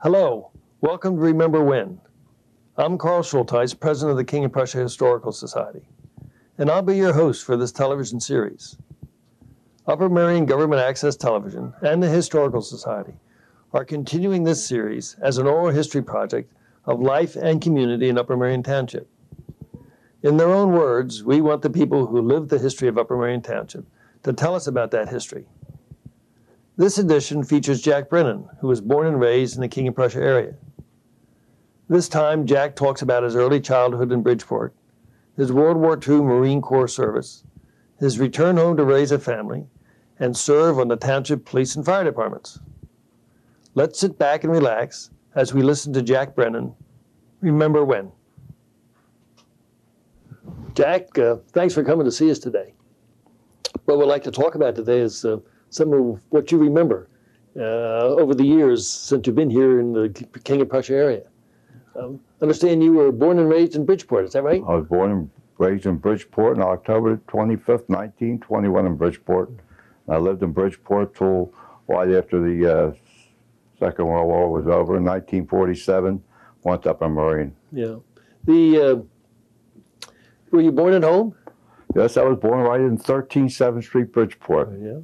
Hello, welcome to Remember When. I'm Carl Schultheis, president of the King of Prussia Historical Society, and I'll be your host for this television series. Upper Merion Government Access Television and the Historical Society are continuing this series as an oral history project of life and community in Upper Merion Township. In their own words, we want the people who lived the history of Upper Merion Township to tell us about that history. This edition features Jack Brennan, who was born and raised in the King of Prussia area. This time, Jack talks about his early childhood in Bridgeport, his World War II Marine Corps service, his return home to raise a family, and serve on the township police and fire departments. Let's sit back and relax as we listen to Jack Brennan. Remember when? Jack, uh, thanks for coming to see us today. What we'd like to talk about today is uh, some of what you remember uh, over the years since you've been here in the King of Prussia area. Um, understand you were born and raised in Bridgeport, is that right? I was born and raised in Bridgeport on October 25th, 1921 in Bridgeport. I lived in Bridgeport till right after the uh, Second World War was over in 1947. Went up in Marine. Yeah. The uh, were you born at home? Yes, I was born right in 13 7th Street, Bridgeport. Yeah.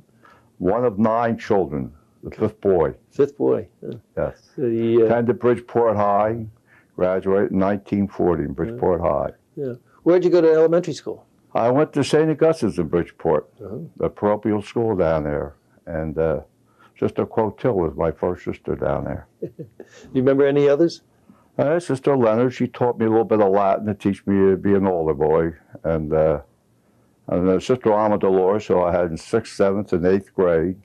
One of nine children, the fifth boy. Fifth boy. Uh, Yes. the, uh, Attended Bridgeport High. Graduated in 1940 in Bridgeport High. Yeah. where'd you go to elementary school? I went to St. Augustine's in Bridgeport, Uh-huh. a parochial school down there. And uh, Sister Quotil was my first sister down there. Do you remember any others? Uh, Sister Leonard, she taught me a little bit of Latin to teach me to be an older boy. And, uh, and Sister Alma Dolores, who I had in sixth, seventh, and eighth grade,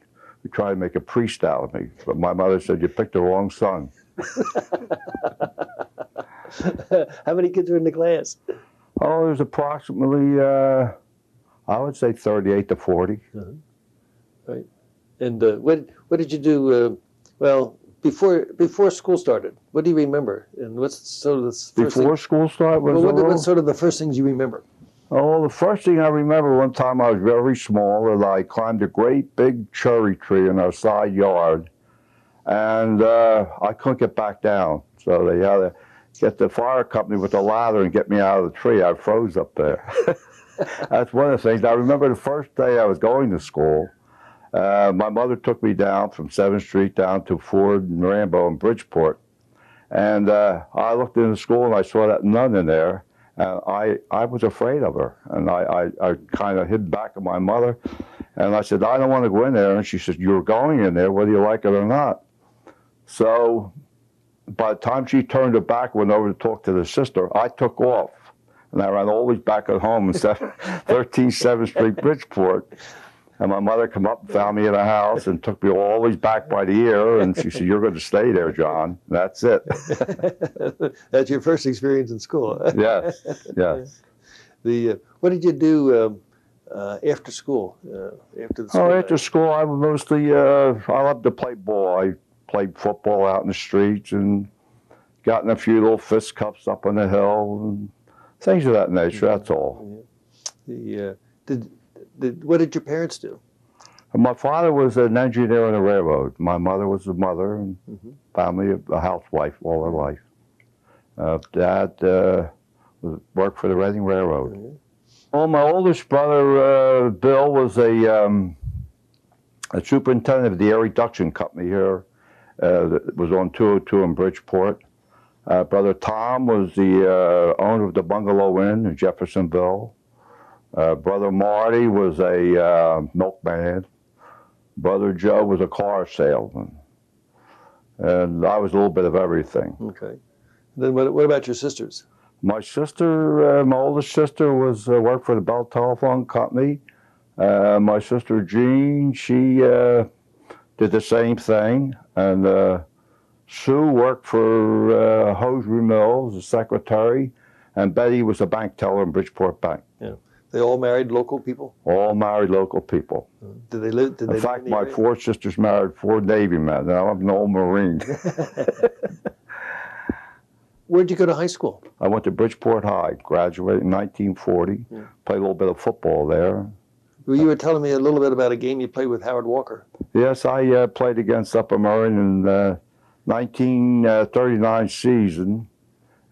we tried to make a priest out of me. But my mother said, You picked the wrong son. How many kids were in the class? Oh, it was approximately, uh, I would say 38 to 40. Right. And uh, what what did you do? Uh, well, before before school started, what do you remember? And what's sort of the first Before school started, was well, what, what's sort of the first things you remember? Oh, the first thing I remember one time I was very small and I climbed a great big cherry tree in our side yard and uh, I couldn't get back down. So they had to get the fire company with a ladder and get me out of the tree. I froze up there. That's one of the things. I remember the first day I was going to school, uh, my mother took me down from 7th Street down to Ford and Rambo in Bridgeport. And uh, I looked in the school and I saw that nun in there. And I, I was afraid of her. And I, I, I kind of hid back of my mother. And I said, I don't want to go in there. And she said, You're going in there, whether you like it or not. So by the time she turned her back, went over to talk to the sister, I took off. And I ran all the way back at home in 13 7th Street, Bridgeport. And my mother come up and found me in a house and took me all the way back by the ear. And she said, You're going to stay there, John. And that's it. That's your first experience in school. yes, yes. The uh, what did you do um, uh, after school? Uh, after the school Oh, after school, I would mostly, uh, I loved to play ball. I played football out in the streets and got in a few little fist cups up on the hill and things of that nature. That's all. The uh, did, did what did your parents do? My father was an engineer on the railroad. My mother was a mother and Mhm. family, a housewife all her life. Uh, dad uh, worked for the Reading Railroad. Mhm. Well, my oldest brother, uh, Bill, was a, um, a superintendent of the air reduction company here. Uh, that was on 202 in Bridgeport. Uh, brother Tom was the uh, owner of the Bungalow Inn in Jeffersonville. Uh, brother Marty was a uh, milkman. Brother Joe was a car salesman. And I was a little bit of everything. Okay. Then what, what about your sisters? My sister, uh, my oldest sister, was uh, worked for the Bell Telephone Company. Uh, my sister Jean, she uh, did the same thing, and uh, Sue worked for uh, Hosiery Mills, as secretary, and Betty was a bank teller in Bridgeport Bank. They all married local people. All married local people. Did they live? Did In they fact, live in my area? four sisters married four Navy men. Now I'm an old Marine. Where'd you go to high school? I went to Bridgeport High, graduated in 1940, Yeah. played a little bit of football there. Well, you were telling me a little bit about a game you played with Howard Walker. Yes, I uh, played against Upper Merion in uh, 1939 season,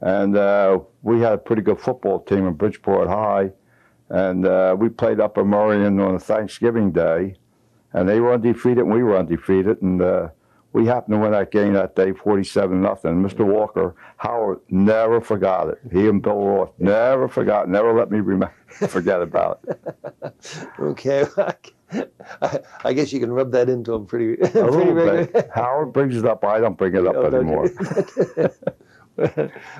and uh, we had a pretty good football team in Bridgeport High, and uh, we played Upper Merion on Thanksgiving Day, and they were undefeated and we were undefeated, and uh, we happened to win that game that day, 47 nothing. Mr. Walker Howard never forgot it. He and Bill Roth never forgot, never let me remember, forget about it. Okay. I, guess you can rub that into him pretty, pretty regularly. Howard brings it up. I don't bring it up Oh, anymore.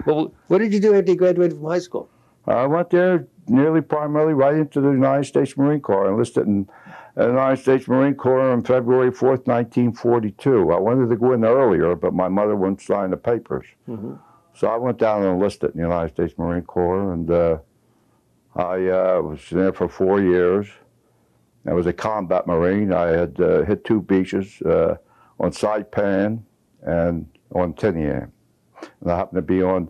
well, what did you do after you graduated from high school? I went there nearly primarily right into the United States Marine Corps. I enlisted in the United States Marine Corps on February 4th, 1942. I wanted to go in earlier, but my mother wouldn't sign the papers. Mhm. So I went down and enlisted in the United States Marine Corps, and uh, I uh, was there for four years. I was a combat Marine. I had uh, hit two beaches uh, on Saipan and on Tinian. And I happened to be on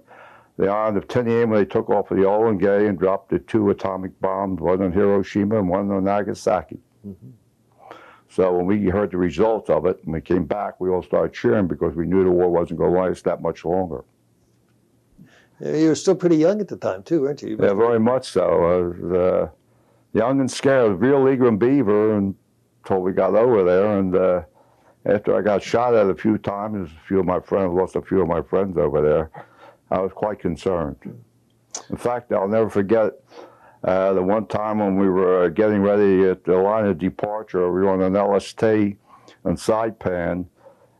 the island of Tinian when they took off the Enola Gay and dropped the two atomic bombs, one on Hiroshima and one on Nagasaki. So when we heard the results of it and we came back, we all started cheering because we knew the war wasn't going to last that much longer. You were still pretty young at the time, too, weren't you? Yeah, very much so. I was uh, young and scared, real eager and beaver until we got over there. And uh, after I got shot at a few times, a few of my friends, lost a few of my friends over there, I was quite concerned. In fact, I'll never forget uh, the one time when we were getting ready at the line of departure. We were on an LST on Saipan,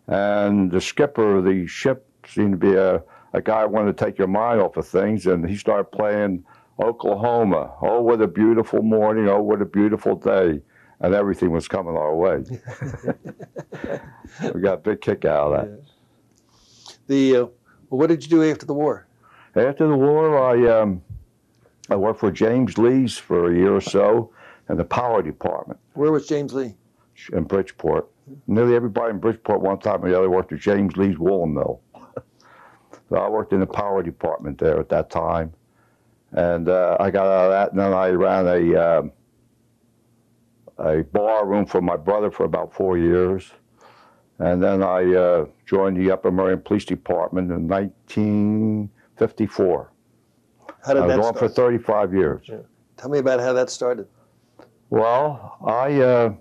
and the skipper of the ship seemed to be a, a guy who wanted to take your mind off of things, and he started playing Oklahoma. Oh, what a beautiful morning. Oh, what a beautiful day. And everything was coming our way. we got a big kick out of that. The uh, well, what did you do after the war? After the war, I, um, I worked for James Lee's for a year or so in the power department Where was James Lee? in Bridgeport. Nearly everybody in Bridgeport one time or the other worked at James Lee's woolen mill. so I worked in the power department there at that time. And uh, I got out of that, and then I ran a, um, a bar room for my brother for about four years. And then I uh, joined the Upper Merion Police Department in 1954. How did I was that on start? for 35 years. Yeah. Tell me about how that started. Well, I uh,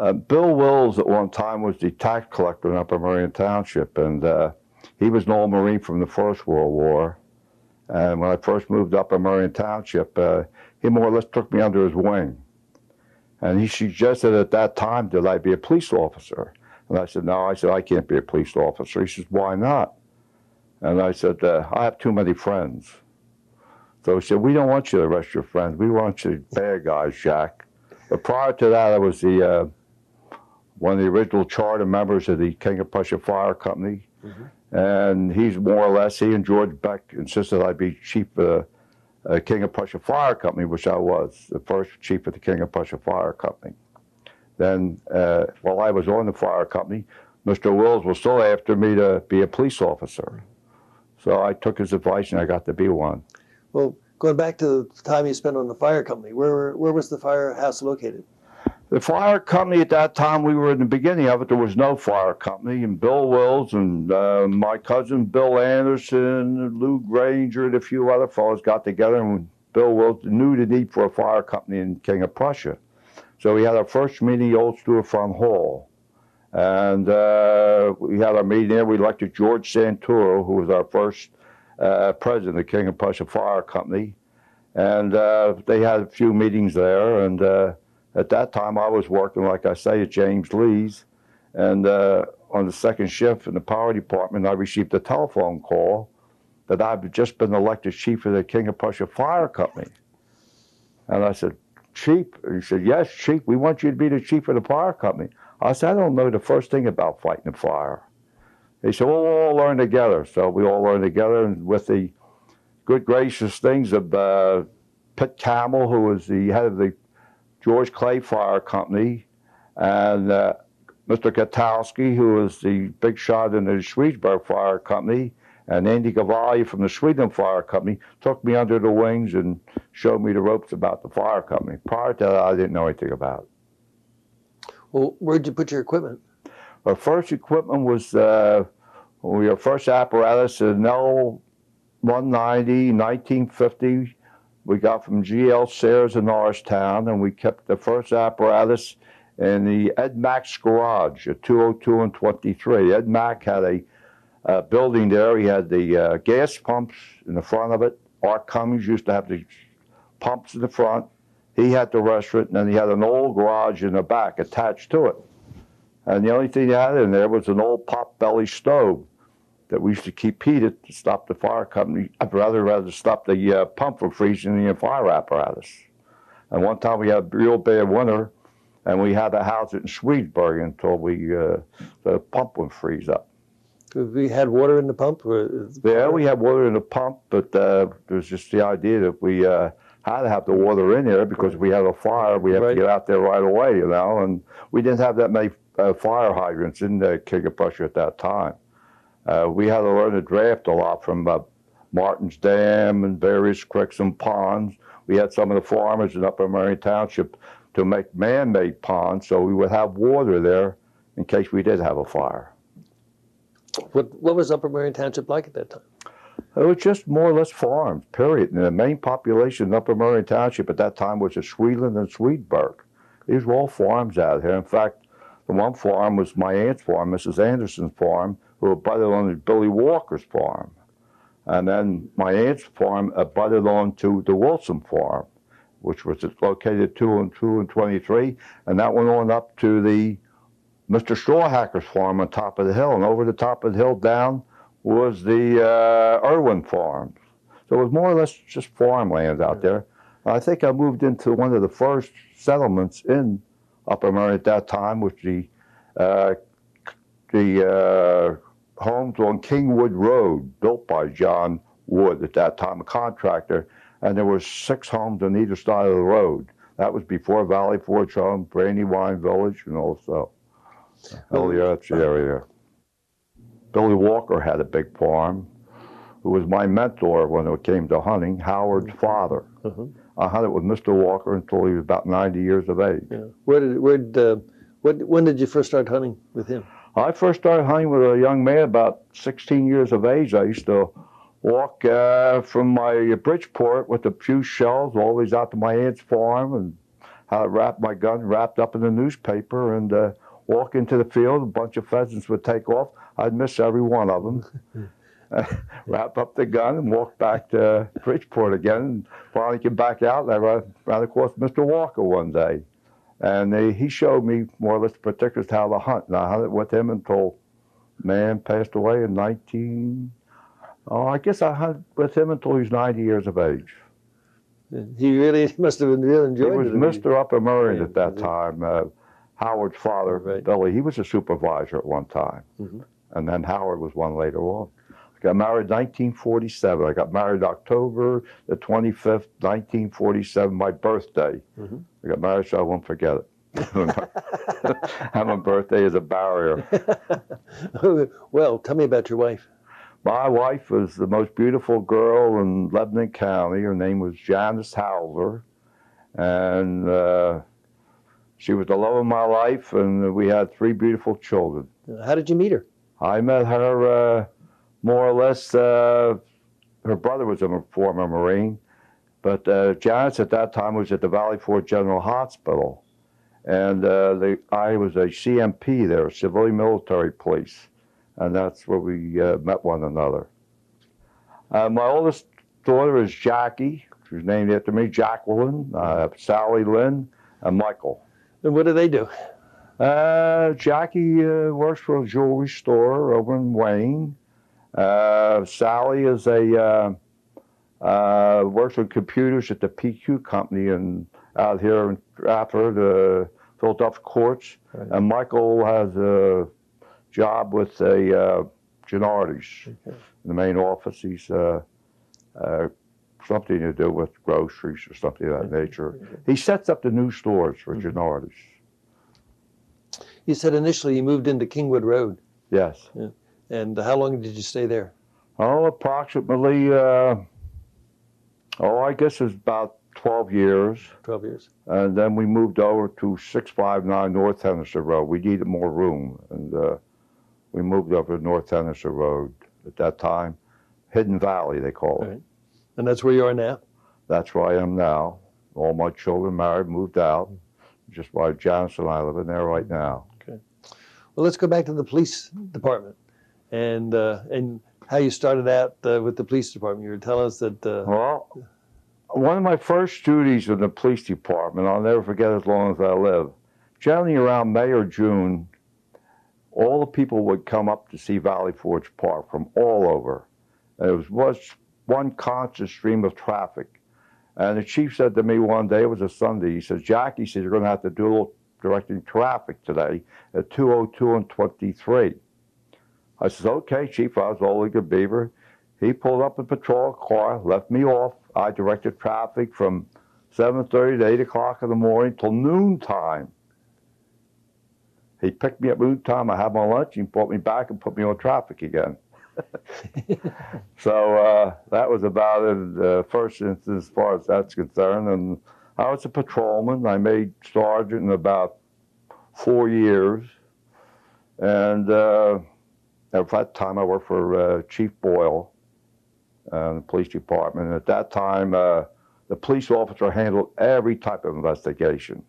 uh, Bill Wills at one time was the tax collector in Upper Merion Township, and uh, he was an old Marine from the First World War. And when I first moved to Upper Merion Township, uh, he more or less took me under his wing, and he suggested at that time that I be a police officer. And I said, no. I said I can't be a police officer. He says, why not? And I said, uh, I have too many friends. So he said, We don't want you to arrest your friends. We want you bad guys, Jack. But prior to that, I was the uh, one of the original charter members of the King of Prussia Fire Company. And he's more or less, he and George Beck insisted I be chief of the uh, King of Prussia Fire Company, which I was, the first chief of the King of Prussia Fire Company. Then, uh, while I was on the fire company, Mr. Wills was still after me to be a police officer. So I took his advice and I got to be one. Well, going back to the time you spent on the fire company, where where was the firehouse located? The fire company at that time, we were in the beginning of it, there was no fire company. And Bill Wills and uh, my cousin Bill Anderson, Lou Granger, and a few other fellows got together, and Bill Wills knew the need for a fire company in King of Prussia. So we had our first meeting at Old Stewart Farm Hall. And uh, we had our meeting there. We elected George Santoro, who was our first uh, president of King of Prussia Fire Company. And uh, they had a few meetings there. And uh, at that time, I was working, like I say, at James Lee's. And uh, on the second shift in the power department, I received a telephone call that I've just been elected chief of the King of Prussia Fire Company. And I said, Chief? And he said, Yes, Chief, we want you to be the chief of the fire company. I said, I don't know the first thing about fighting a fire. He said, Well, we'll all learn together. So we all learned together, and with the good gracious things of uh, Pitt Camel, who was the head of the George Clay Fire Company, and uh, Mr. Katowski, who was the big shot in the Swedesburg Fire Company, and Andy Cavalli from the Sweden Fire Company took me under the wings and showed me the ropes about the fire company. Prior to that, I didn't know anything about it. Well, where'd you put your equipment? Our first equipment was uh, we our first apparatus an L 190 1950 we got from GL Sayers in Norristown, and we kept the first apparatus in the Ed Mack's garage at 202 and 23. Ed Mack had a uh, building there. He had the uh, gas pumps in the front of it. Art Cummings used to have the pumps in the front. He had the restaurant, and then he had an old garage in the back attached to it. And the only thing he had in there was an old pot belly stove that we used to keep heated to stop the fire company, I'd rather rather stop the uh, pump from freezing in the fire apparatus. And one time we had a real bad winter, and we had to house it in Swedesburg until we uh, the pump would freeze up. We had water in the pump. Or Yeah, we had water in the pump, but uh, there was just the idea that we uh, had to have the water in there because we had a fire, we had Right. to get out there right away, you know. And we didn't have that many uh, fire hydrants in the King of Prussia at that time. Uh, we had to learn to draft a lot from uh, Martin's Dam and various creeks and ponds. We had some of the farmers in Upper Merion Township to make man-made ponds, so we would have water there in case we did have a fire. what what was Upper Merion Township like at that time? It was just more or less farms, period. And the main population in Upper Merion Township at that time was at Swedeland and Swedesburg. These were all farms out here. In fact, the one farm was my aunt's farm, Mrs. Anderson's farm, abutted on Billy Walker's farm. And then my aunt's farm abutted on to the Wilson farm, which was located at 2 and 2 and 23. And that went on up to the Mr. Strawhacker's farm on top of the hill. And over the top of the hill down was the uh, Irwin Farms. So it was more or less just farmland out there. I think I moved into one of the first settlements in Upper Merion at that time, which the uh, the uh, homes on Kingwood Road, built by John Wood at that time, a contractor, and there were six homes on either side of the road. That was before Valley Forge Home, Brandywine Village, and also Elliott's area. Billy Walker had a big farm, who was my mentor when it came to hunting, Howard's father. Uh-huh. I hunted with Mr. Walker until he was about 90 years of age. Yeah. Where did where did uh, what when did you first start hunting with him? I first started hunting with a young man about 16 years of age. I used to walk uh, from my Bridgeport with a few shells always out to my aunt's farm and I'd wrap my gun wrapped up in the newspaper and uh, walk into the field. A bunch of pheasants would take off. I'd miss every one of them. wrap up the gun and walk back to Bridgeport again. And finally came back out and I ran, ran across Mr. Walker one day. And they, he showed me more or less the particulars how to hunt. And I hunted with him until man passed away in 19. Oh, I guess I hunted with him until he was 90 years of age. He really must have been really enjoying it. He was it. Mr. Upper Yeah, at that time. Uh, Howard's father, Right. Billy, he was a supervisor at one time. Mhm. And then Howard was one later on. I got married 1947. I got married October the 25th, 1947, my birthday. Mhm. I got married so I won't forget it. Having a birthday is a barrier. well, tell me about your wife. My wife was the most beautiful girl in Lebanon County. Her name was Janice Hauser. And uh, she was the love of my life, and we had three beautiful children. How did you meet her? I met her uh, more or less. Uh, her brother was a former Marine, but uh, Janice at that time was at the Valley Forge General Hospital, and uh, the, I was a CMP there, civilian military police, and that's where we uh, met one another. Uh, my oldest daughter is Jackie. She was named after me, Jacqueline, uh, Sally Lynn, and Michael. And what do they do? Uh, Jackie uh, works for a jewelry store over in Wayne. Uh, Sally is a uh, uh, works with computers at the PQ company and out here in Trafford, uh, Philadelphia Courts. Right. And Michael has a job with a uh, Genuardi's Okay. in the main office. He's uh, uh, something to do with groceries or something of that nature. He sets up the new stores for Mhm. Genuardi's. You said initially you moved into Kingwood Road, Yes. And how long did you stay there? Oh, approximately, uh, oh, I guess it's about 12 years. 12 years. And then we moved over to 659 North Henderson Road. We needed more room. And uh, we moved over to North Henderson Road at that time. Hidden Valley, they call it. Right. And that's where you are now? That's where I am now. All my children married, moved out. Just why Janice and I live in there right now. Okay. Well, let's go back to the police department and uh, and how you started out uh, with the police department. You were telling us that. Uh, Well, one of my first duties in the police department, I'll never forget as long as I live. Generally around May or June, all the people would come up to see Valley Forge Park from all over. And it was, was one constant stream of traffic. And the chief said to me one day, it was a Sunday, he says, Jack, he says, you're going to have to do a little directing traffic today at 202 and 23. I says, okay, chief, I was Ole Good Beaver. He pulled up a patrol car, left me off. I directed traffic from 7.30 to 8 o'clock in the morning till noon time. He picked me up noon time. I had my lunch. He brought me back and put me on traffic again. so uh, that was about it, the first instance as far as that's concerned. And I was a patrolman. I made sergeant in about four years. And uh, at that time, I worked for uh, Chief Boyle, uh, the police department. And at that time, uh, the police officer handled every type of investigation.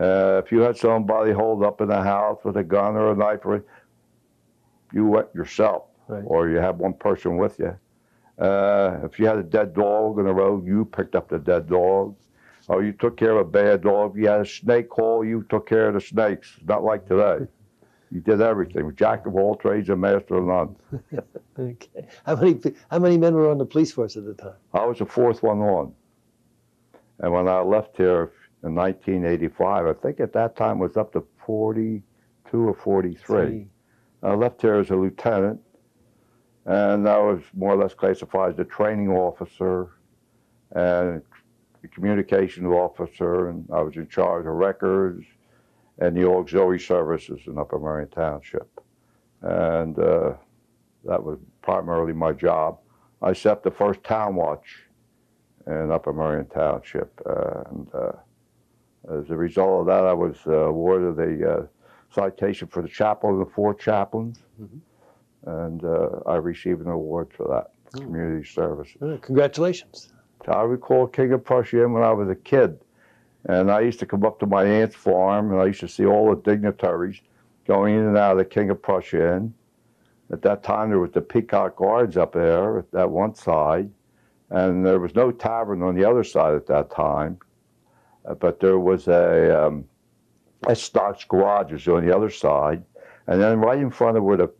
Uh, if you had somebody holed up in a house with a gun or a knife, or you went yourself, Right. or you had one person with you. Uh, if you had a dead dog in the road, you picked up the dead dog. Or you took care of a bad dog. If you had a snake hole, you took care of the snakes. Not like today. You did everything. Jack of all trades and master of none. okay. How many how many men were on the police force at the time? I was the fourth one on. And when I left here in 1985, I think at that time it was up to 42 or 43. Three. I left here as a lieutenant, and I was more or less classified as a training officer and a communications officer, and I was in charge of records and the auxiliary services in Upper Merion Township. And uh, that was primarily my job. I set the first town watch in Upper Merion Township, and uh, as a result of that, I was uh, awarded a uh, citation for the chaplain of the four chaplains, Mhm. and uh, I received an award for that Oh. community service. Congratulations. I recall King of Prussia when I was a kid, and I used to come up to my aunt's farm, and I used to see all the dignitaries going in and out of the King of Prussia Inn. At that time, there was the Peacock Gardens up there at that one side, and there was no tavern on the other side at that time, uh, but there was a um, Stock's Garages on the other side, and then right in front of where the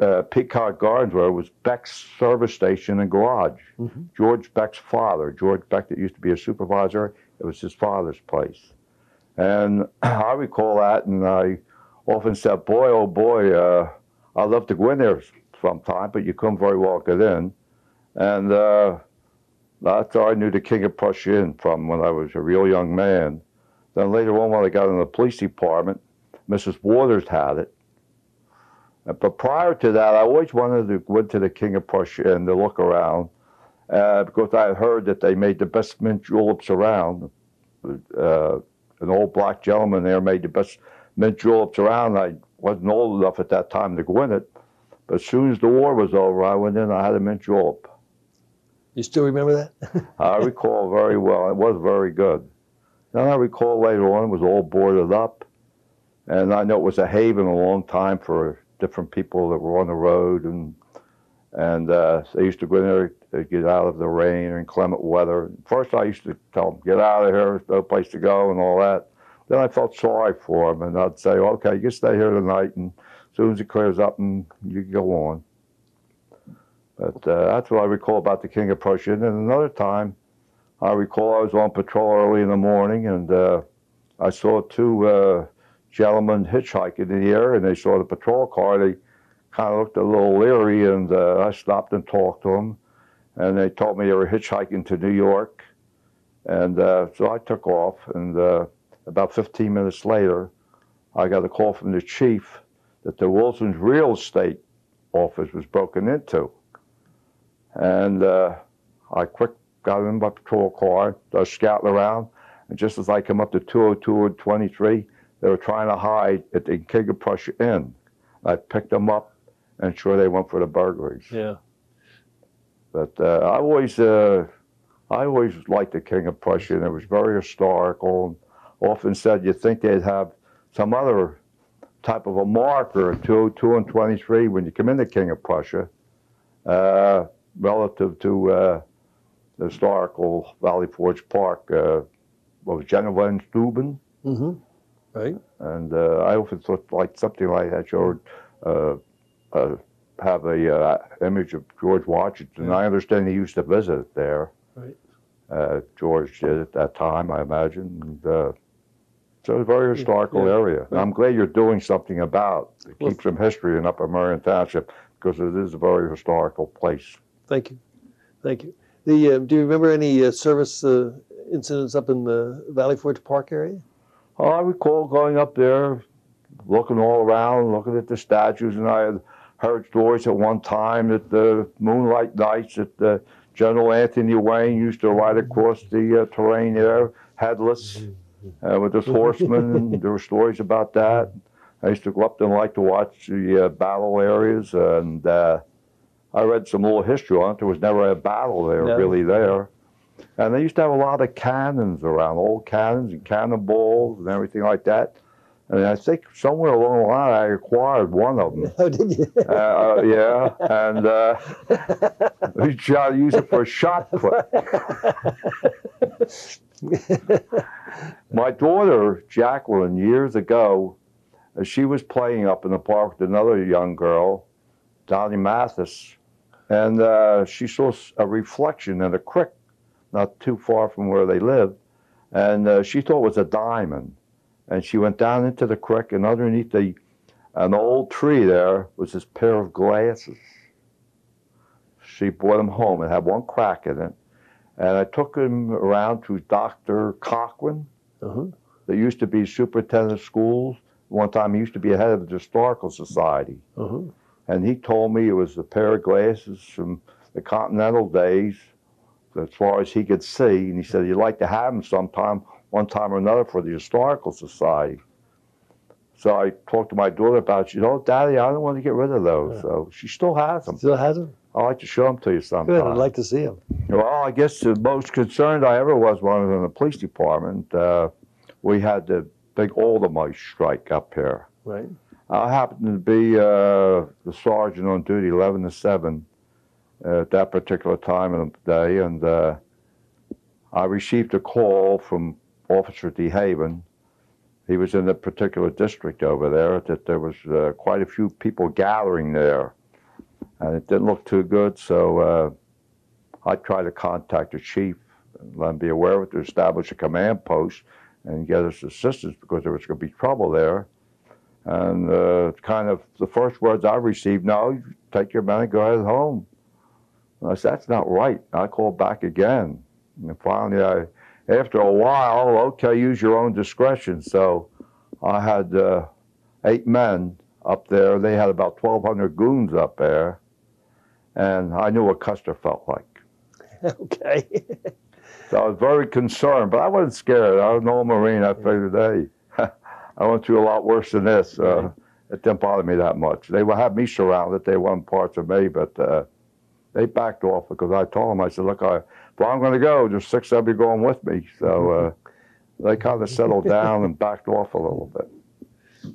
uh, Peacock Gardens were was Beck's service station and garage. Mhm. George Beck's father, George Beck, that used to be a supervisor, it was his father's place. And I recall that, and I often said, Boy, oh boy, uh, I'd love to go in there sometime, but you couldn't very well get in. And uh, that's how I knew the King of Prussia Inn from when I was a real young man. Then later on, when I got in the police department, Mrs. Waters had it. But prior to that, I always wanted to go into the King of Prussia and to look around uh, because I heard that they made the best mint juleps around. Uh, an old black gentleman there made the best mint juleps around. I wasn't old enough at that time to go in it, but as soon as the war was over, I went in. I had a mint julep. You still remember that? I recall very well. It was very good. Then I recall later on it was all boarded up, and I know it was a haven a long time for different people that were on the road, and and uh, they used to go in there to get out of the rain and inclement weather. First, I used to tell them, "Get out of here, there's no place to go," and all that. Then I felt sorry for them, and I'd say, "Okay, you stay here tonight, and as soon as it clears up, and you can go on." But uh, that's what I recall about the King of Prussia. And another time, I recall I was on patrol early in the morning, and uh, I saw two uh, gentlemen hitchhiking in the air, and they saw the patrol car. They kind of looked a little leery, and uh, I stopped and talked to them. And they told me they were hitchhiking to New York. And uh, so I took off, and uh, about 15 minutes later, I got a call from the chief that the Wilson's real estate office was broken into. And uh, I quick got in my patrol car, was scouting around, and just as I come up to 202 and 23, they were trying to hide at the King of Prussia Inn. I picked them up, and sure they went for the burglaries. Yeah. But uh, I always, uh, I always liked the King of Prussia, and it was very historical. And often said you'd think they'd have some other type of a marker, 202 and 23, when you come in the King of Prussia, uh, relative to uh, the historical Valley Forge Park. Uh, what was General von Steuben? Mm-hmm. Right. And uh, I often thought like something like that showed uh, uh, have a uh, image of George Washington. Yeah. I understand he used to visit there. Right. Uh, George did at that time, I imagine. And, uh, so it's a very historical Yeah. area. And I'm glad you're doing something about to Well- keep some history in Upper Merion Township because it is a very historical place. Thank you. Thank you. The uh, do you remember any uh, service uh, incidents up in the Valley Forge Park area? Oh, I recall going up there, looking all around, looking at the statues, and I had heard stories at one time that the moonlight nights that the General Anthony Wayne used to ride across the uh, terrain there, headless, uh, with his horsemen, there were stories about that. I used to go up there and like to watch the uh, battle areas, and uh, I read some little history on it. There was never a battle there, No. really, there. And they used to have a lot of cannons around, old cannons and cannonballs and everything like that. And I think somewhere along the line I acquired one of them. Oh, did you? Uh, uh, yeah, and uh, we tried to use it for a shot put. My daughter, Jacqueline, years ago, uh, she was playing up in the park with another young girl, Donnie Mathis, and uh, she saw a reflection in a creek not too far from where they lived, and uh, she thought it was a diamond. And she went down into the creek, and underneath the an old tree there was this pair of glasses. She brought them home and had one crack in it. And I took him around to Dr. Cochran, Uh-huh. that used to be superintendent of schools. One time he used to be head of the Historical Society. Uh-huh. And he told me it was a pair of glasses from the Continental days, as far as he could see. And he said he'd like to have them sometime, one time or another, for the Historical Society. So I talked to my daughter about it. She said, Oh, Daddy, I don't want to get rid of those. Yeah. So she still has them. Still has them? I'd like to show them to you sometime. Good. I'd like to see them. Well, I guess the most concerned I ever was when I was in the police department. Uh, we had the big Aldermice strike up here. Right. I happened to be uh, the sergeant on duty, 11 to 7, uh, at that particular time of the day, and uh, I received a call from Officer DeHaven. He was in a particular district over there that there was uh, quite a few people gathering there, and it didn't look too good. So uh, I tried to contact the chief and let him be aware of it to establish a command post and get us assistance because there was going to be trouble there. And uh, kind of the first words I received, no, take your and go ahead home. And I said, that's not right. I called back again. And finally, I, after a while, okay, use your own discretion. So I had uh, eight men up there. They had about 1,200 goons up there. And I knew what Custer felt like. okay. So I was very concerned, but I wasn't scared. I was an old Marine. I figured, hey, I went through a lot worse than this. Uh, it didn't bother me that much. They would have me surrounded. They wanted parts of me, but uh, they backed off because I told them, I said, look, I, if I'm going to go, there's six of you going with me. So uh, they kind of settled down and backed off a little bit.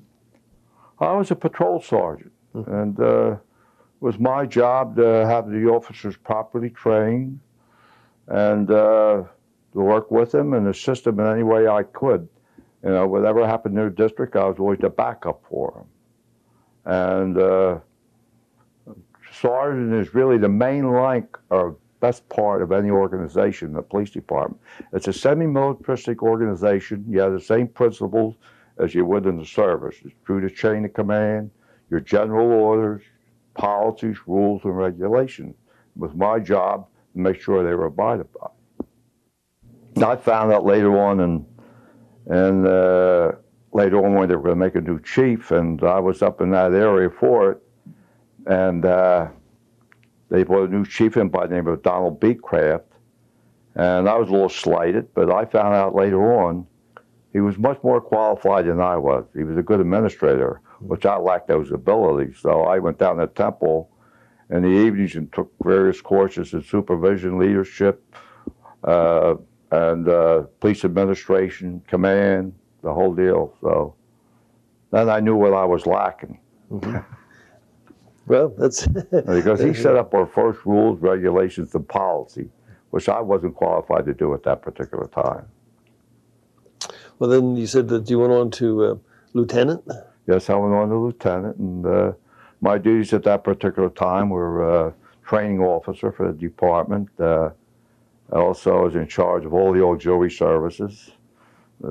I was a patrol sergeant, and uh, it was my job to have the officers properly trained and uh, to work with them and assist them in any way I could. You know, whatever happened in their district, I was always the backup for them. And uh, sergeant is really the main link or best part of any organization, the police department. It's a semi-militaristic organization. You have the same principles as you would in the service. It's through the chain of command, your general orders, policies, rules, and regulations. It was my job to make sure they were abided by. I found out later on, and and uh, later on when they were going to make a new chief, and I was up in that area for it, and uh, they brought a new chief in by the name of Donald Beecraft, And I was a little slighted, but I found out later on he was much more qualified than I was. He was a good administrator, which I lacked those abilities. So I went down to Temple in the evenings and took various courses in supervision, leadership, uh, and uh, police administration, command, the whole deal. So then I knew what I was lacking Well, that's because he set up our first rules, regulations, and policy, which I wasn't qualified to do at that particular time. well. Then you said that you went on to uh, lieutenant. Yes, I went on to lieutenant, and uh, my duties at that particular time were uh, training officer for the department. Uh, I also was in charge of all the auxiliary services.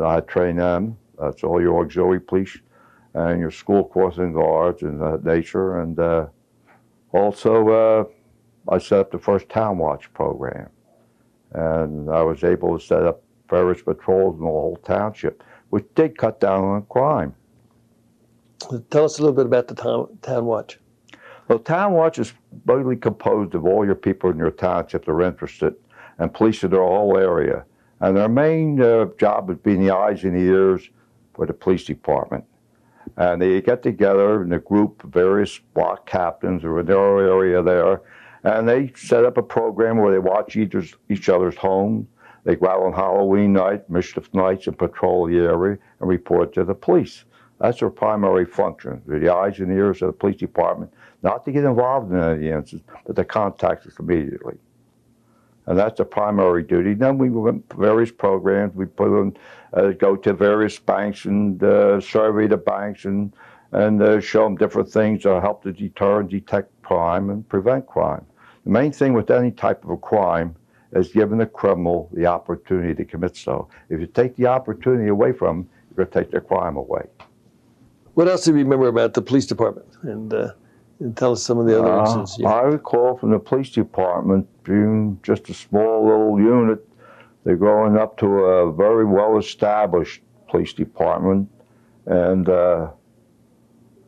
I trained them. That's all your auxiliary police and your school crossing guards and that nature. And uh, also, uh, I set up the first town watch program, and I was able to set up various patrols in the whole township, which did cut down on crime. Tell us a little bit about the town, town watch. Well, Town Watch is mainly composed of all your people in your township that are interested and policing their whole area. And their main uh, job is being the eyes and ears for the police department. And they get together in a group of various block captains or in their area there, and they set up a program where they watch each, each other's home. They go out on Halloween night, mischief nights, and patrol the area and report to the police. That's their primary function. They're the eyes and ears of the police department, not to get involved in any incidents, but to contact us immediately. And that's the primary duty. Then we went various programs. We put them, uh, go to various banks and uh, survey the banks and, and uh, show them different things to help to deter and detect crime and prevent crime. The main thing with any type of a crime is giving the criminal the opportunity to commit so. If you take the opportunity away from them, you're going to take their crime away. What else do you remember about the police department? And, uh, and tell us some of the other Uh. You, I recall from the police department being just a small little unit. They're growing up to a very well established police department, and uh,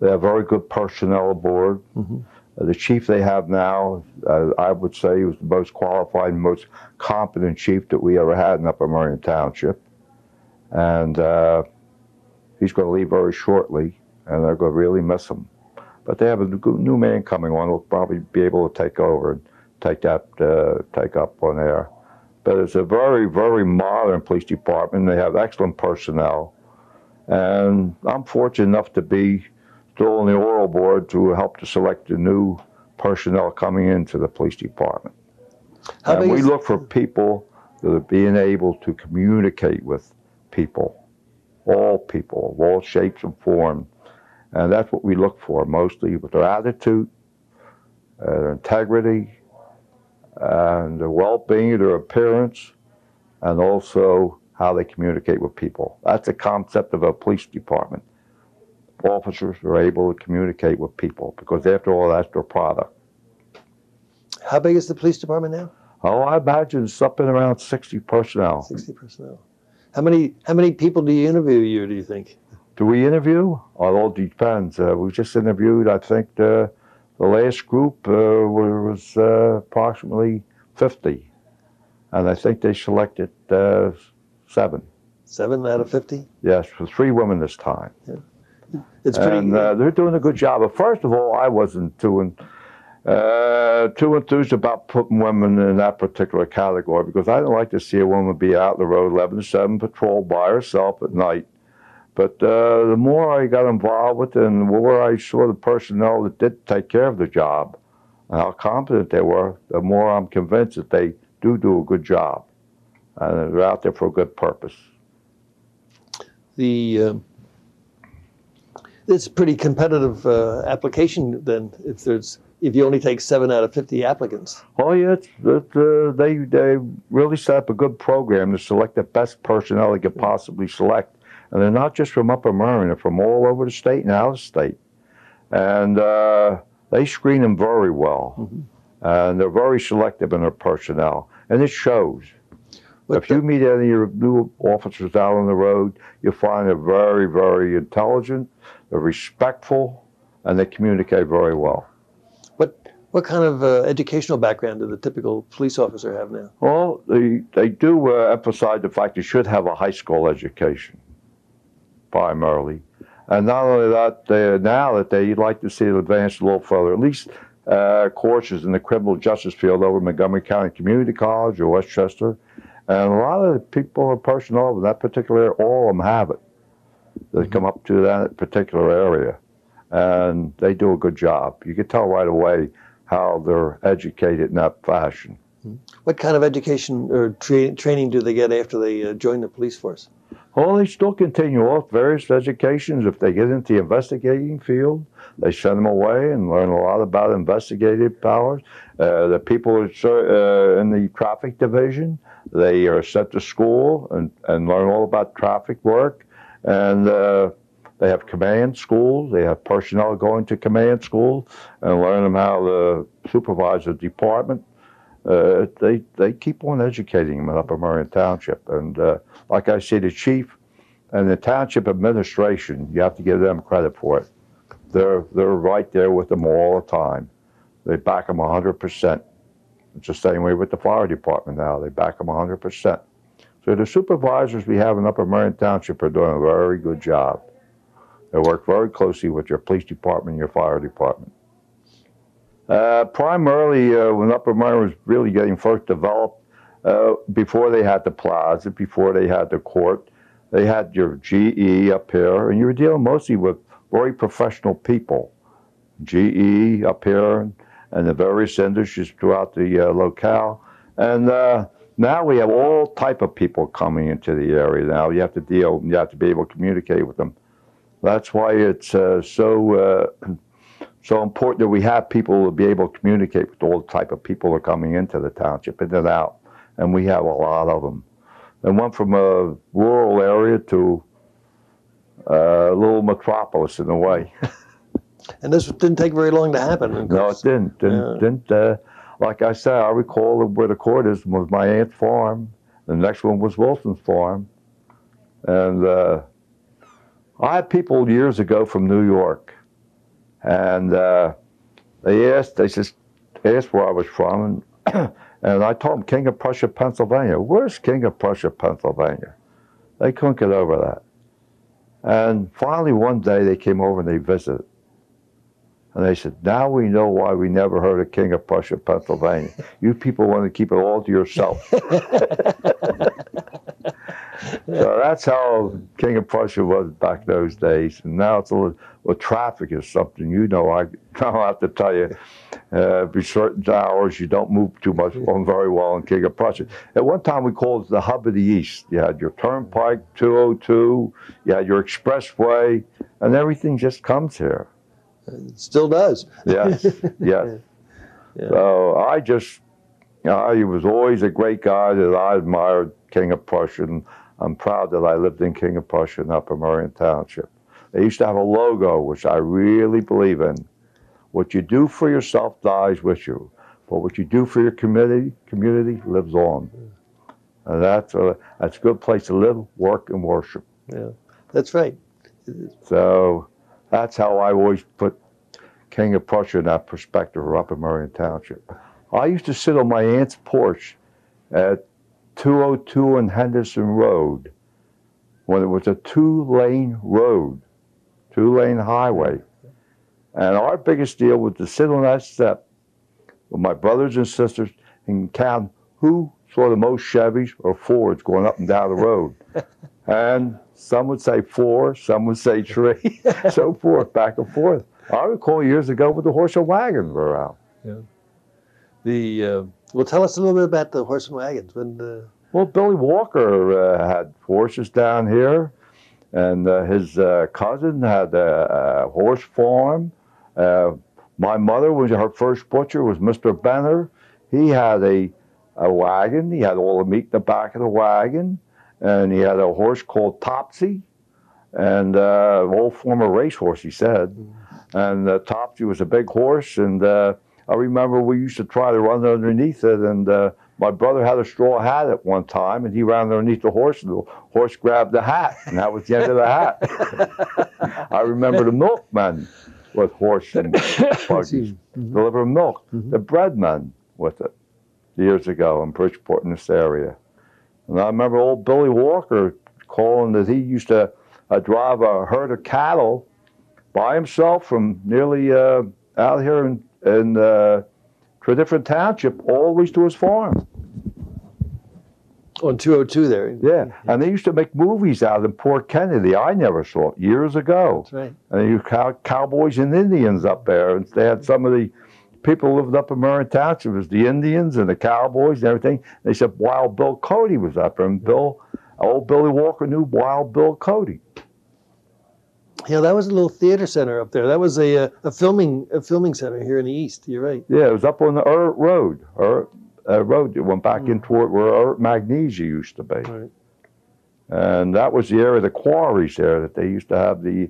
they have very good personnel aboard. Mhm. Uh, the chief they have now, uh, I would say, he was the most qualified and most competent chief that we ever had in Upper Merion Township. And uh, he's going to leave very shortly, and they're going to really miss him but they have a new man coming on who'll probably be able to take over and take that uh, take up on there. But it's a very very modern police department. They have excellent personnel, and I'm fortunate enough to be still on the oral board to help to select the new personnel coming into the police department. How and we look for people that are being able to communicate with people, all people, of all shapes and forms. And that's what we look for mostly with their attitude, uh, their integrity, and their well being, their appearance, and also how they communicate with people. That's the concept of a police department. Officers are able to communicate with people because, after all, that's their product. how big is the police department now? Oh, I imagine it's up and around 60 personnel. 60 personnel. How many how many people do you interview a year, do you think? Do we interview? Oh, it all depends. Uh, we just interviewed, I think, the, the last group uh, was uh, approximately 50. And I think they selected uh, seven. Seven out of 50? Yes, for three women this time. Yeah. It's pretty. and uh, they're doing a good job. But first of all, I wasn't too, uh, too enthused about putting women in that particular category because I don't like to see a woman be out on the road 11 to 7 patrol by herself at night. But uh, the more I got involved with it and the more I saw the personnel that did take care of the job and how competent they were, the more I'm convinced that they do do a good job. And they're out there for a good purpose. the um, it's a pretty competitive uh, application then if there's if you only take seven out of 50 applicants Oh yeah, it's, it, uh, they they really set up a good program to select the best personnel they could possibly select, and they're not just from Upper Merion; they're from all over the state and out of state, and uh, they screen them very well, Mhm. and they're very selective in their personnel, and it shows. But if you meet any of your new officers out on the road, you'll find they're very, very intelligent, they're respectful, and they communicate very well. What kind of uh, educational background does the typical police officer have now? Well, they, they do uh, emphasize the fact you should have a high school education, primarily. And not only that, they, now that they like to see it advance a little further, at least uh, courses in the criminal justice field over Montgomery County Community College or West Chester. And a lot of the people or personnel in that particular area, all of them have it. They come up to that particular area and they do a good job. You can tell right away how they're educated in that fashion. What kind of education or tra- training do they get after they uh, join the police force? Well, they still continue off various educations. If they get into the investigating field, they send them away and learn a lot about investigative powers. Uh, the people uh, in the traffic division, they are sent to school and, and learn all about traffic work. And uh, they have command schools. They have personnel going to command school and learn them how to supervise a department. Uh, they they keep on educating them in Upper Merion Township. And uh, like I say, the chief and the township administration, you have to give them credit for it. They're they're right there with them all the time. They back them 100%. It's the same way with the fire department now. They back them 100%. So the supervisors we have in Upper Merion Township are doing a very good job. They work very closely with your police department and your fire department. Uh, primarily, uh, when Upper Merion was really getting first developed, uh, before they had the plaza, before they had the court, they had your GE up here, and you were dealing mostly with very professional people. GE up here, and the various industries throughout the uh, locale, and uh, now we have all type of people coming into the area. Now you have to deal, you have to be able to communicate with them. That's why it's uh, so uh, so important that we have people to be able to communicate with all the type of people that are coming into the township in and out, and we have a lot of them. And went from a rural area to uh, a little metropolis in a way. and this didn't take very long to happen. No, it didn't. Didn't. Yeah. didn't uh, like I said, I recall where the court is was my aunt's farm. The next one was Wilson's farm, and uh, I had people years ago from New York, and uh, they asked, they just asked where I was from, and, and I told them King of Prussia, Pennsylvania. Where's King of Prussia, Pennsylvania? They couldn't get over that. And finally, one day they came over and they visited. And they said, now we know why we never heard of King of Prussia, Pennsylvania. You people want to keep it all to yourself. so that's how King of Prussia was back those days. And now it's a little, well, traffic is something you know. I don't have to tell you. Uh, be certain hours you don't move too much on very well in King of Prussia. At one time we called it the hub of the East. You had your Turnpike 202, you had your expressway, and everything just comes here. It still does. Yes, yes. Yeah. So I just, you know, he was always a great guy that I admired, King of Prussia. And I'm proud that I lived in King of Prussia in Upper Merion Township. They used to have a logo, which I really believe in. What you do for yourself dies with you, but what you do for your community, community lives on. And that's a, that's a good place to live, work, and worship. Yeah, that's right. So that's how I always put King of Prussia in that perspective of Upper Merion Township. I used to sit on my aunt's porch at 202 and Henderson Road when it was a two-lane road, two-lane highway. And our biggest deal was to sit on that step with my brothers and sisters and count who saw the most Chevys or Fords going up and down the road. and some would say four, some would say three, so forth, back and forth. I recall years ago with the horse and wagon were out. Yeah. The uh, well, tell us a little bit about the horse and wagons. When uh... well, Billy Walker uh, had horses down here, and uh, his uh, cousin had a, a horse farm. Uh, my mother was her first butcher was Mr. Benner. He had a a wagon. He had all the meat in the back of the wagon and he had a horse called Topsy, and uh, old former racehorse, he said. And uh, Topsy was a big horse, and uh, I remember we used to try to run underneath it, and uh, my brother had a straw hat at one time, and he ran underneath the horse, and the horse grabbed the hat, and that was the end of the hat. I remember the milkman with horse and buggies. delivering milk. The breadman with it years ago in Bridgeport in this area. And I remember old Billy Walker calling that he used to uh, drive a herd of cattle by himself from nearly uh, out here in, in uh, to a different township, always to his farm. On 202 there. Yeah, and they used to make movies out in Port Kennedy. I never saw it years ago. That's right. And you cow- cowboys and Indians up there, and they had some of the people lived up in Merion Township. It was the Indians and the cowboys and everything. They said Wild Bill Cody was up there, and Bill, old Billy Walker knew Wild Bill Cody. Yeah, that was a little theater center up there. That was a, uh, a filming a filming center here in the east. You're right. Yeah, it was up on the Ehret Road, Ehret, uh, road that went back in toward where Ehret Magnesia used to be. Right. And that was the area the quarries there that they used to have the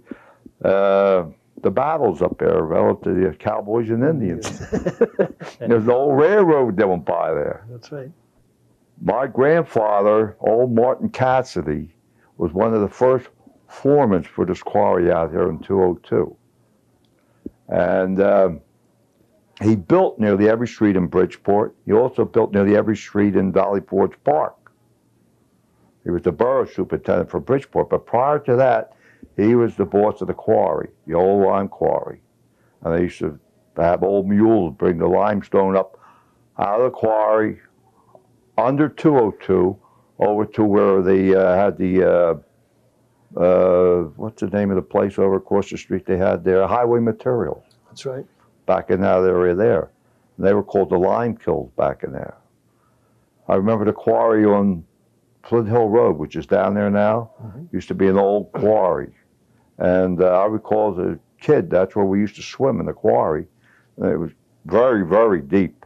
uh, the battles up there relative to the cowboys and Indians. There's an old railroad that went by there. That's right. My grandfather, old Martin Cassidy, was one of the first foremen for this quarry out here in 202. And um, he built nearly every street in Bridgeport. He also built nearly every street in Valley Forge Park. He was the borough superintendent for Bridgeport, but prior to that, he was the boss of the quarry, the old lime quarry. And they used to have old mules bring the limestone up out of the quarry under 202 over to where they uh, had the uh, what's the name of the place over across the street they had there? Highway materials That's right. back in that area there. And they were called the lime kilns back in there. I remember the quarry on flint hill road which is down there now. Mhm. used to be an old quarry. And uh, i recall as a kid that's where we used to swim in the quarry. And it was very very deep.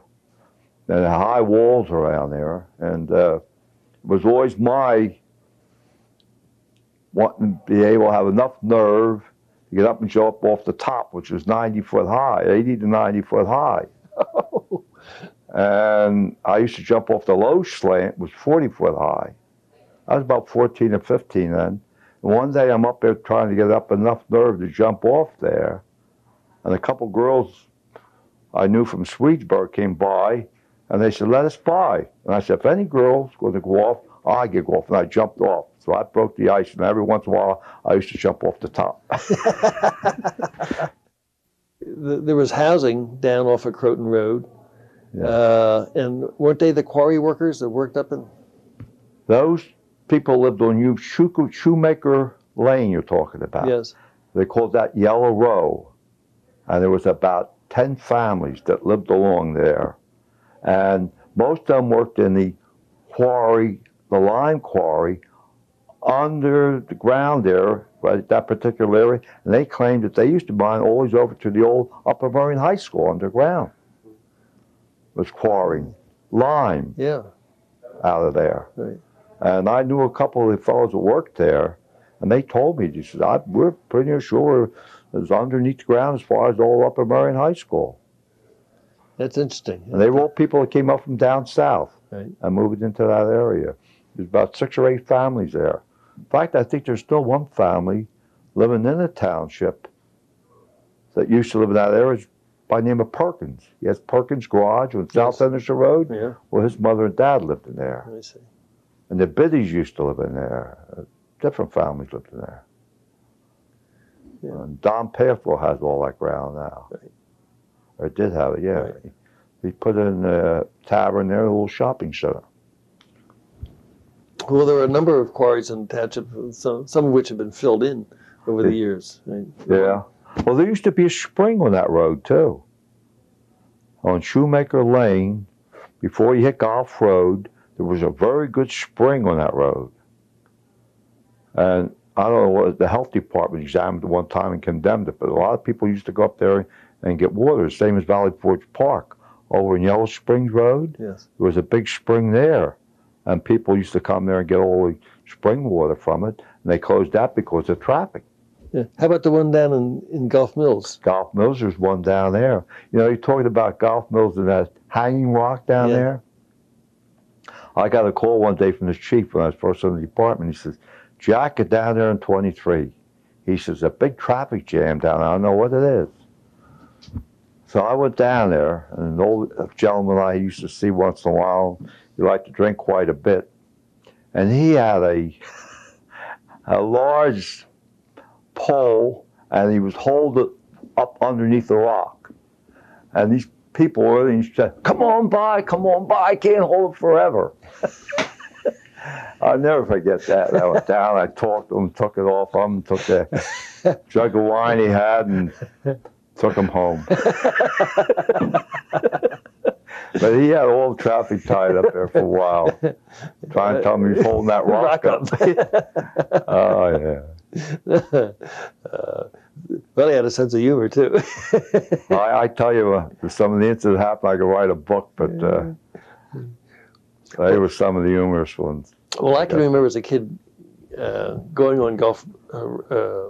And high walls around there. And uh, it was always my wanting to be able to have enough nerve to get up and jump off the top, which was 90 foot high, 80 to 90 foot high. and I used to jump off the low slant, which was 40 foot high. I was about 14 or 15 then. One day I'm up there trying to get up enough nerve to jump off there. And a couple girls I knew from Swedesburg came by and they said, let us by. And I said, if any girl's going to go off, I get off. And I jumped off. So I broke the ice, and every once in a while, I used to jump off the top. There was housing down off of Croton Road. Yeah. Uh, and weren't they the quarry workers that worked up in? Those people lived on you Shoemaker Lane. You're talking about. Yes. They called that Yellow Row, and there was about ten families that lived along there, and most of them worked in the quarry, the lime quarry, under the ground there, right that particular area, and they claimed that they used to mine always over to the old Upper Merion High School underground. Was quarrying lime Yeah. out of there. Right. And I knew a couple of the fellows that worked there, and they told me, they said, I, we're pretty sure it was underneath the ground as far as old Upper Merion High School. That's interesting. And they were all people that came up from down south Right. and moved into that area. There's about six or eight families there. In fact, I think there's still one family living in the township that used to live in that area by the name of Perkins. He has Perkins Garage on South Yes. Henderson Road. Yeah. Well, his mother and dad lived in there. I see. And the Biddies used to live in there. Uh, different families lived in there. Yeah. And Don Pathwell has all that ground now. Right. Or did have it, yeah. Right. He put in a tavern there, a little shopping center. Well, there are a number of quarries in township, some, some of which have been filled in over the years. Right? Yeah. Well, there used to be a spring on that road, too. On Shoemaker Lane, before you hit Gulf Road, there was a very good spring on that road. And I don't know what the health department examined it one time and condemned it, but a lot of people used to go up there and get water, same as Valley Forge Park. Over in Yellow Springs Road, Yes. there was a big spring there. And people used to come there and get all the spring water from it. And they closed that because of traffic. Yeah. How about the one down in, in Gulf Mills? Gulf Mills, there's one down there. You know, you're talking about Gulf Mills and that hanging rock down Yeah. there. I got a call one day from the chief when I was first in the department. He says, Jack, get down there in 23. He says, a big traffic jam down there. I don't know what it is. So I went down there, and an old gentleman I used to see once in a while, he liked to drink quite a bit, and he had a a large pole, and he was holding it up underneath the rock, and these people were and said, "Come on by, come on by, I can't hold it forever." I'll never forget that. I went down, I talked to him, took it off him, took the jug of wine he had, and took him home. but he had all the traffic tied up there for a while, trying to tell me he's holding that rock, Rock up. oh yeah. uh, well, he had a sense of humor too. I, I tell you, uh, some of the incidents happened. I could write a book, but uh, they were some of the humorous ones. well, I can remember as a kid uh, going on Gulf uh, uh,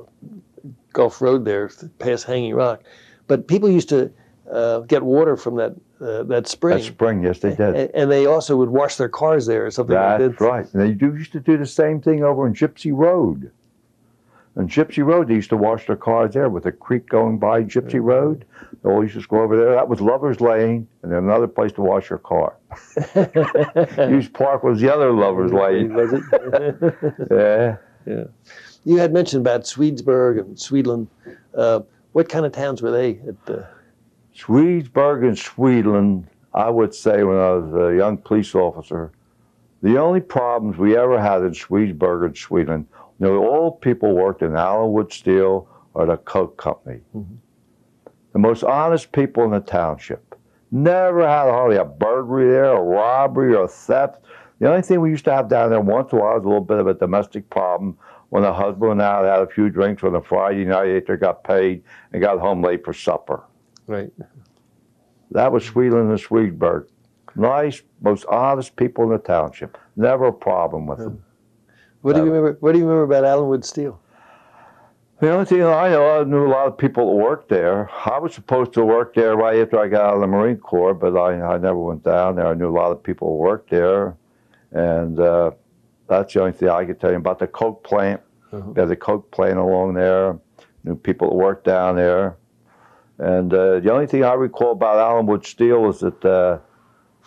Gulf Road there past Hanging Rock, but people used to uh, get water from that uh, that spring. That spring, yes, they did. and, and they also would wash their cars there or something like That's that. right. And they do, used to do the same thing over on Gypsy Road. On Gypsy Road, they used to wash their cars there with a creek going by Gypsy Road. They used to go over there. That was Lover's Lane, and then another place to wash your car. Hughes Park was the other Lover's Lane. Was it? Yeah. you had mentioned about Swedesburg and Swedeland. Uh, what kind of towns were they? At the, Swedesburg and Swedeland, I would say when I was a young police officer, the only problems we ever had in Swedesburg and Swedeland, you know, all people worked in Alan Wood Steel or the Coke Company. Mhm. The most honest people in the township. Never had hardly a burglary there, a robbery, or a theft. The only thing we used to have down there once in a while was a little bit of a domestic problem when the husband and I had a few drinks on a Friday night after got paid and got home late for supper. Right. That was Swedeland and Swedesburg. Nice, most honest people in the township. Never a problem with them. What do you remember? What do you remember about Alan Wood Steel? The only thing I know, I knew a lot of people that worked there. I was supposed to work there right after I got out of the Marine Corps, but I, I never went down there. I knew a lot of people who worked there, and uh, that's the only thing I could tell you about the Coke plant. Uh-huh. There's a Coke plant along there. Knew people that worked down there, and uh, the only thing I recall about Alan Wood Steel is that uh,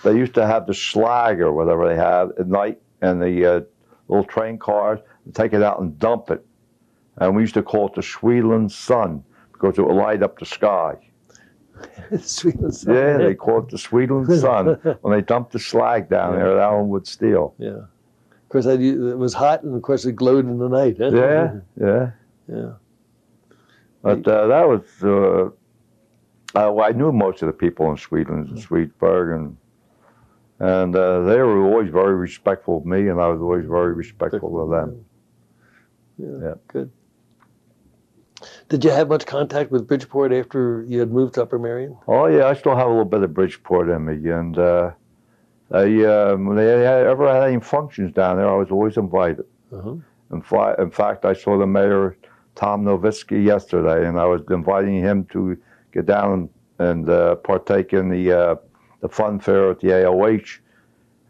they used to have the slag or whatever they have at night, and the uh, little train cars and take it out and dump it. And we used to call it the Swedeland Sun because it would light up the sky. Swedeland. Yeah, they call it the Swedeland Sun when they dumped the slag down there at Alan Wood Steel. Yeah. Of course, it was hot, and of course, it glowed in the night. Yeah, yeah. Yeah. But uh, that was, uh, uh, well, I knew most of the people in Swedeland and Swedesburg, and and uh, they were always very respectful of me, and I was always very respectful of them. Yeah. Yeah. Good. Did you have much contact with Bridgeport after you had moved to Upper Merion? Oh yeah, I still have a little bit of Bridgeport in me, and uh, they, um, when they had, ever had any functions down there, I was always invited. Uh-huh. In, fi- in fact, I saw the mayor, Tom Novitsky, yesterday, and I was inviting him to get down and uh, partake in the uh, the fun fair at the AOH.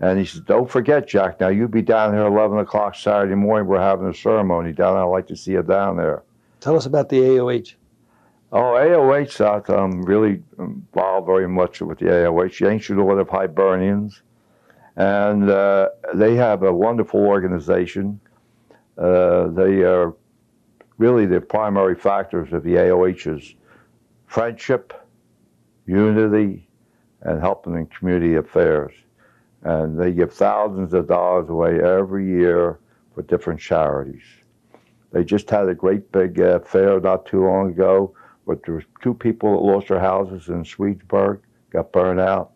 And he said, "Don't forget, Jack. Now you be down here 11 o'clock Saturday morning. We're having a ceremony down there. I'd like to see you down there." Tell us about the AOH. Oh, AOH, that um, really involved very much with the AOH, the Ancient Order of Hibernians. And uh, they have a wonderful organization. Uh, they are really the primary factors of the AOH's friendship, unity, and helping in community affairs. And they give thousands of dollars away every year for different charities. They just had a great big uh, fair not too long ago, but there was two people that lost their houses in Swedesburg, got burned out.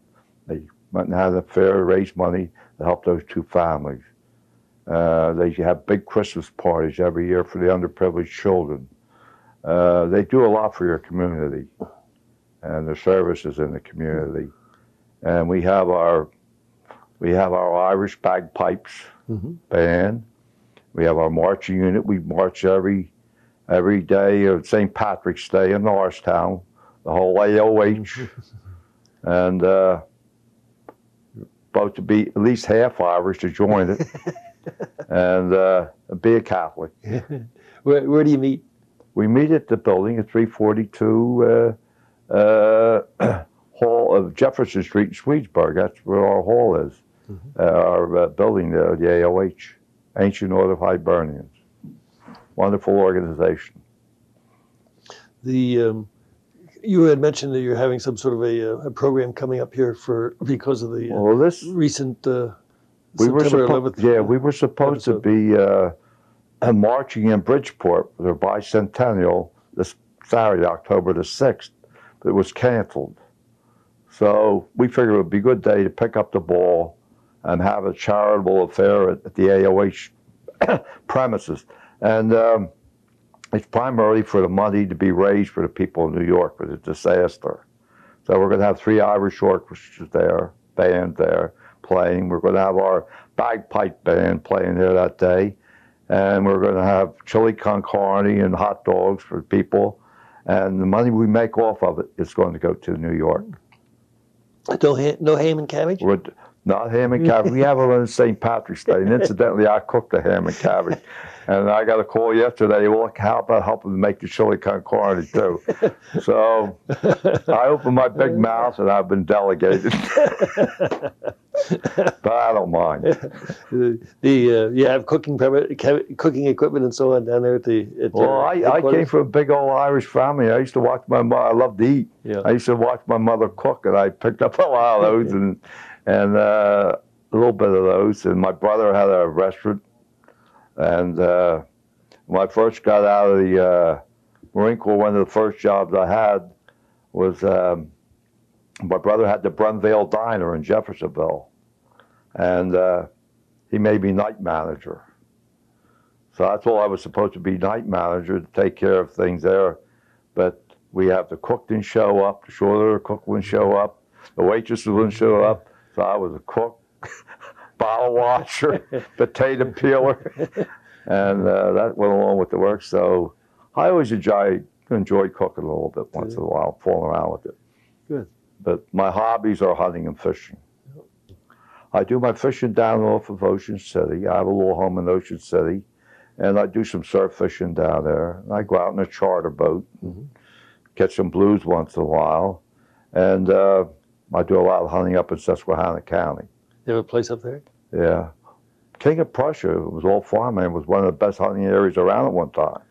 They went and had a fair to raise money to help those two families. Uh, they have big Christmas parties every year for the underprivileged children. Uh, they do a lot for your community and the services in the community. And we have our we have our Irish bagpipes Mhm. band. We have our marching unit. We march every every day of St. Patrick's Day in Norristown, the whole AOH, and uh, supposed to be at least half Irish to join it, and uh, be a Catholic. where, where do you meet? We meet at the building at 342 uh, hall of Jefferson Street in Swedesburg. That's where our hall is, uh, our uh, building there, the AOH, Ancient Order of Hibernians. Wonderful organization. The um, you had mentioned that you're having some sort of a, uh, a program coming up here for because of the uh, Well, this recent uh, we were September supposed 11th. yeah we were supposed to be uh, uh, marching in Bridgeport for their bicentennial this Saturday, October the sixth, but it was canceled. So we figured it would be a good day to pick up the ball and have a charitable affair at, at the AOH premises, and um, it's primarily for the money to be raised for the people in New York for the disaster. So we're going to have three Irish orchestras there, band there playing. We're going to have our bagpipe band playing there that day. And we're going to have chili con carne and hot dogs for people. And the money we make off of it is going to go to New York. no ha- no ham and cabbage. We're not ham and cabbage. We have it on St. Patrick's Day. And incidentally, I cooked the ham and cabbage. And I got a call yesterday. Well, how about helping to make the chili con carne too? So I opened my big mouth and I've been delegated. but I don't mind. the the, uh, you have cooking cooking equipment and so on down there at the. At the Well, I, I came from a big old Irish family. I used to watch my mother. I loved to eat. Yeah. I used to watch my mother cook, and I picked up a lot of those and and uh, a little bit of those. And my brother had a restaurant, and uh, when I first got out of the uh, Marine Corps, one of the first jobs I had was um, my brother had the Brunvale Diner in Jeffersonville, and uh, he made me night manager. So that's all I was supposed to be night manager to take care of things there. But we have the cook didn't show up, the short order cook wouldn't show up, the waitresses wouldn't show up. So I was a cook, bottle washer, potato peeler, and uh, that went along with the work. So I always enjoy enjoyed cooking a little bit once in a while, fooling around with it. Good. But my hobbies are hunting and fishing. I do my fishing down off of Ocean City. I have a little home in Ocean City, and I do some surf fishing down there. And I go out in a charter boat, Mhm. catch some blues once in a while, and uh, I do a lot of hunting up in Susquehanna County. You have a place up there. Yeah, King of Prussia it was all farmland. Was one of the best hunting areas around at one time.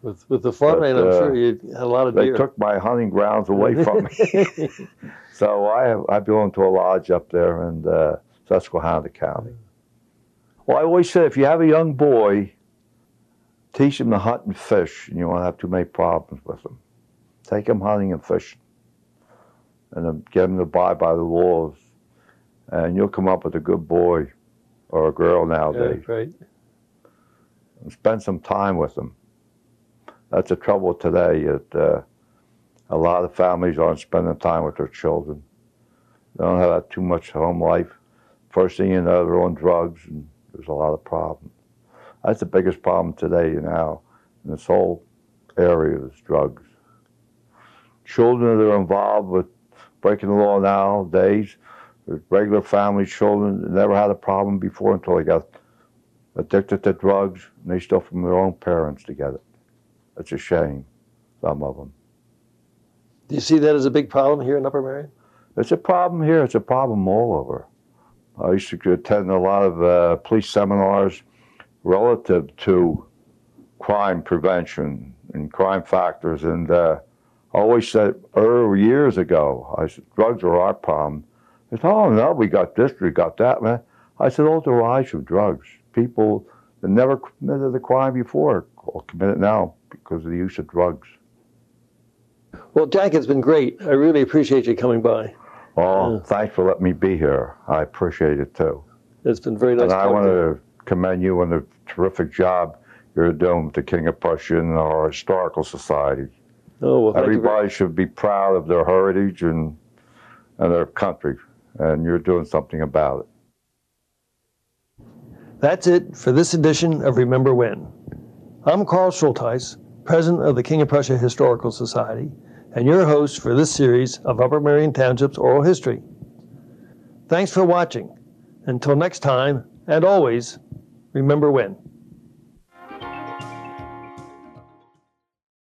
With with the farmland, But, I'm uh, sure you had a lot of They deer. took my hunting grounds away from me. So I have, I belong to a lodge up there in uh, Susquehanna County. Well, I always say if you have a young boy, teach him to hunt and fish, and you won't have too many problems with him. Take him hunting and fishing, and get him to abide by the laws, and you'll come up with a good boy or a girl Yeah, nowadays. right. And spend some time with them. That's the trouble today. That uh, a lot of families aren't spending time with their children. They don't have too much home life. First thing you know, they're on drugs, and there's a lot of problems. That's the biggest problem today now in this whole area is drugs. Children that are involved with breaking the law nowadays, regular family children never had a problem before until they got addicted to drugs, and they steal from their own parents to get it. It's a shame, some of them. Do you see that as a big problem here in Upper Merion? It's a problem here. It's a problem all over. I used to attend a lot of uh, police seminars relative to crime prevention and crime factors. And uh, I always said, earlier years ago, I said, drugs are our problem. They said, oh, no, we got this, we got that, man. I said, oh, the rise of drugs. People that never committed a crime before will commit it now because of the use of drugs. Well, Jack, it's been great. I really appreciate you coming by. Oh, Yeah. thanks for letting me be here. I appreciate it too. It's been very nice. and I want to commend you on the terrific job you're doing with the King of Prussia and our historical society. Oh well, thank you very- Everybody should be proud of their heritage and and their country, and you're doing something about it. That's it for this edition of Remember When. I'm Carl Schultheis, President of the King of Prussia Historical Society, and your host for this series of Upper Merion Township's oral history. Thanks for watching. Until next time, and always, remember when.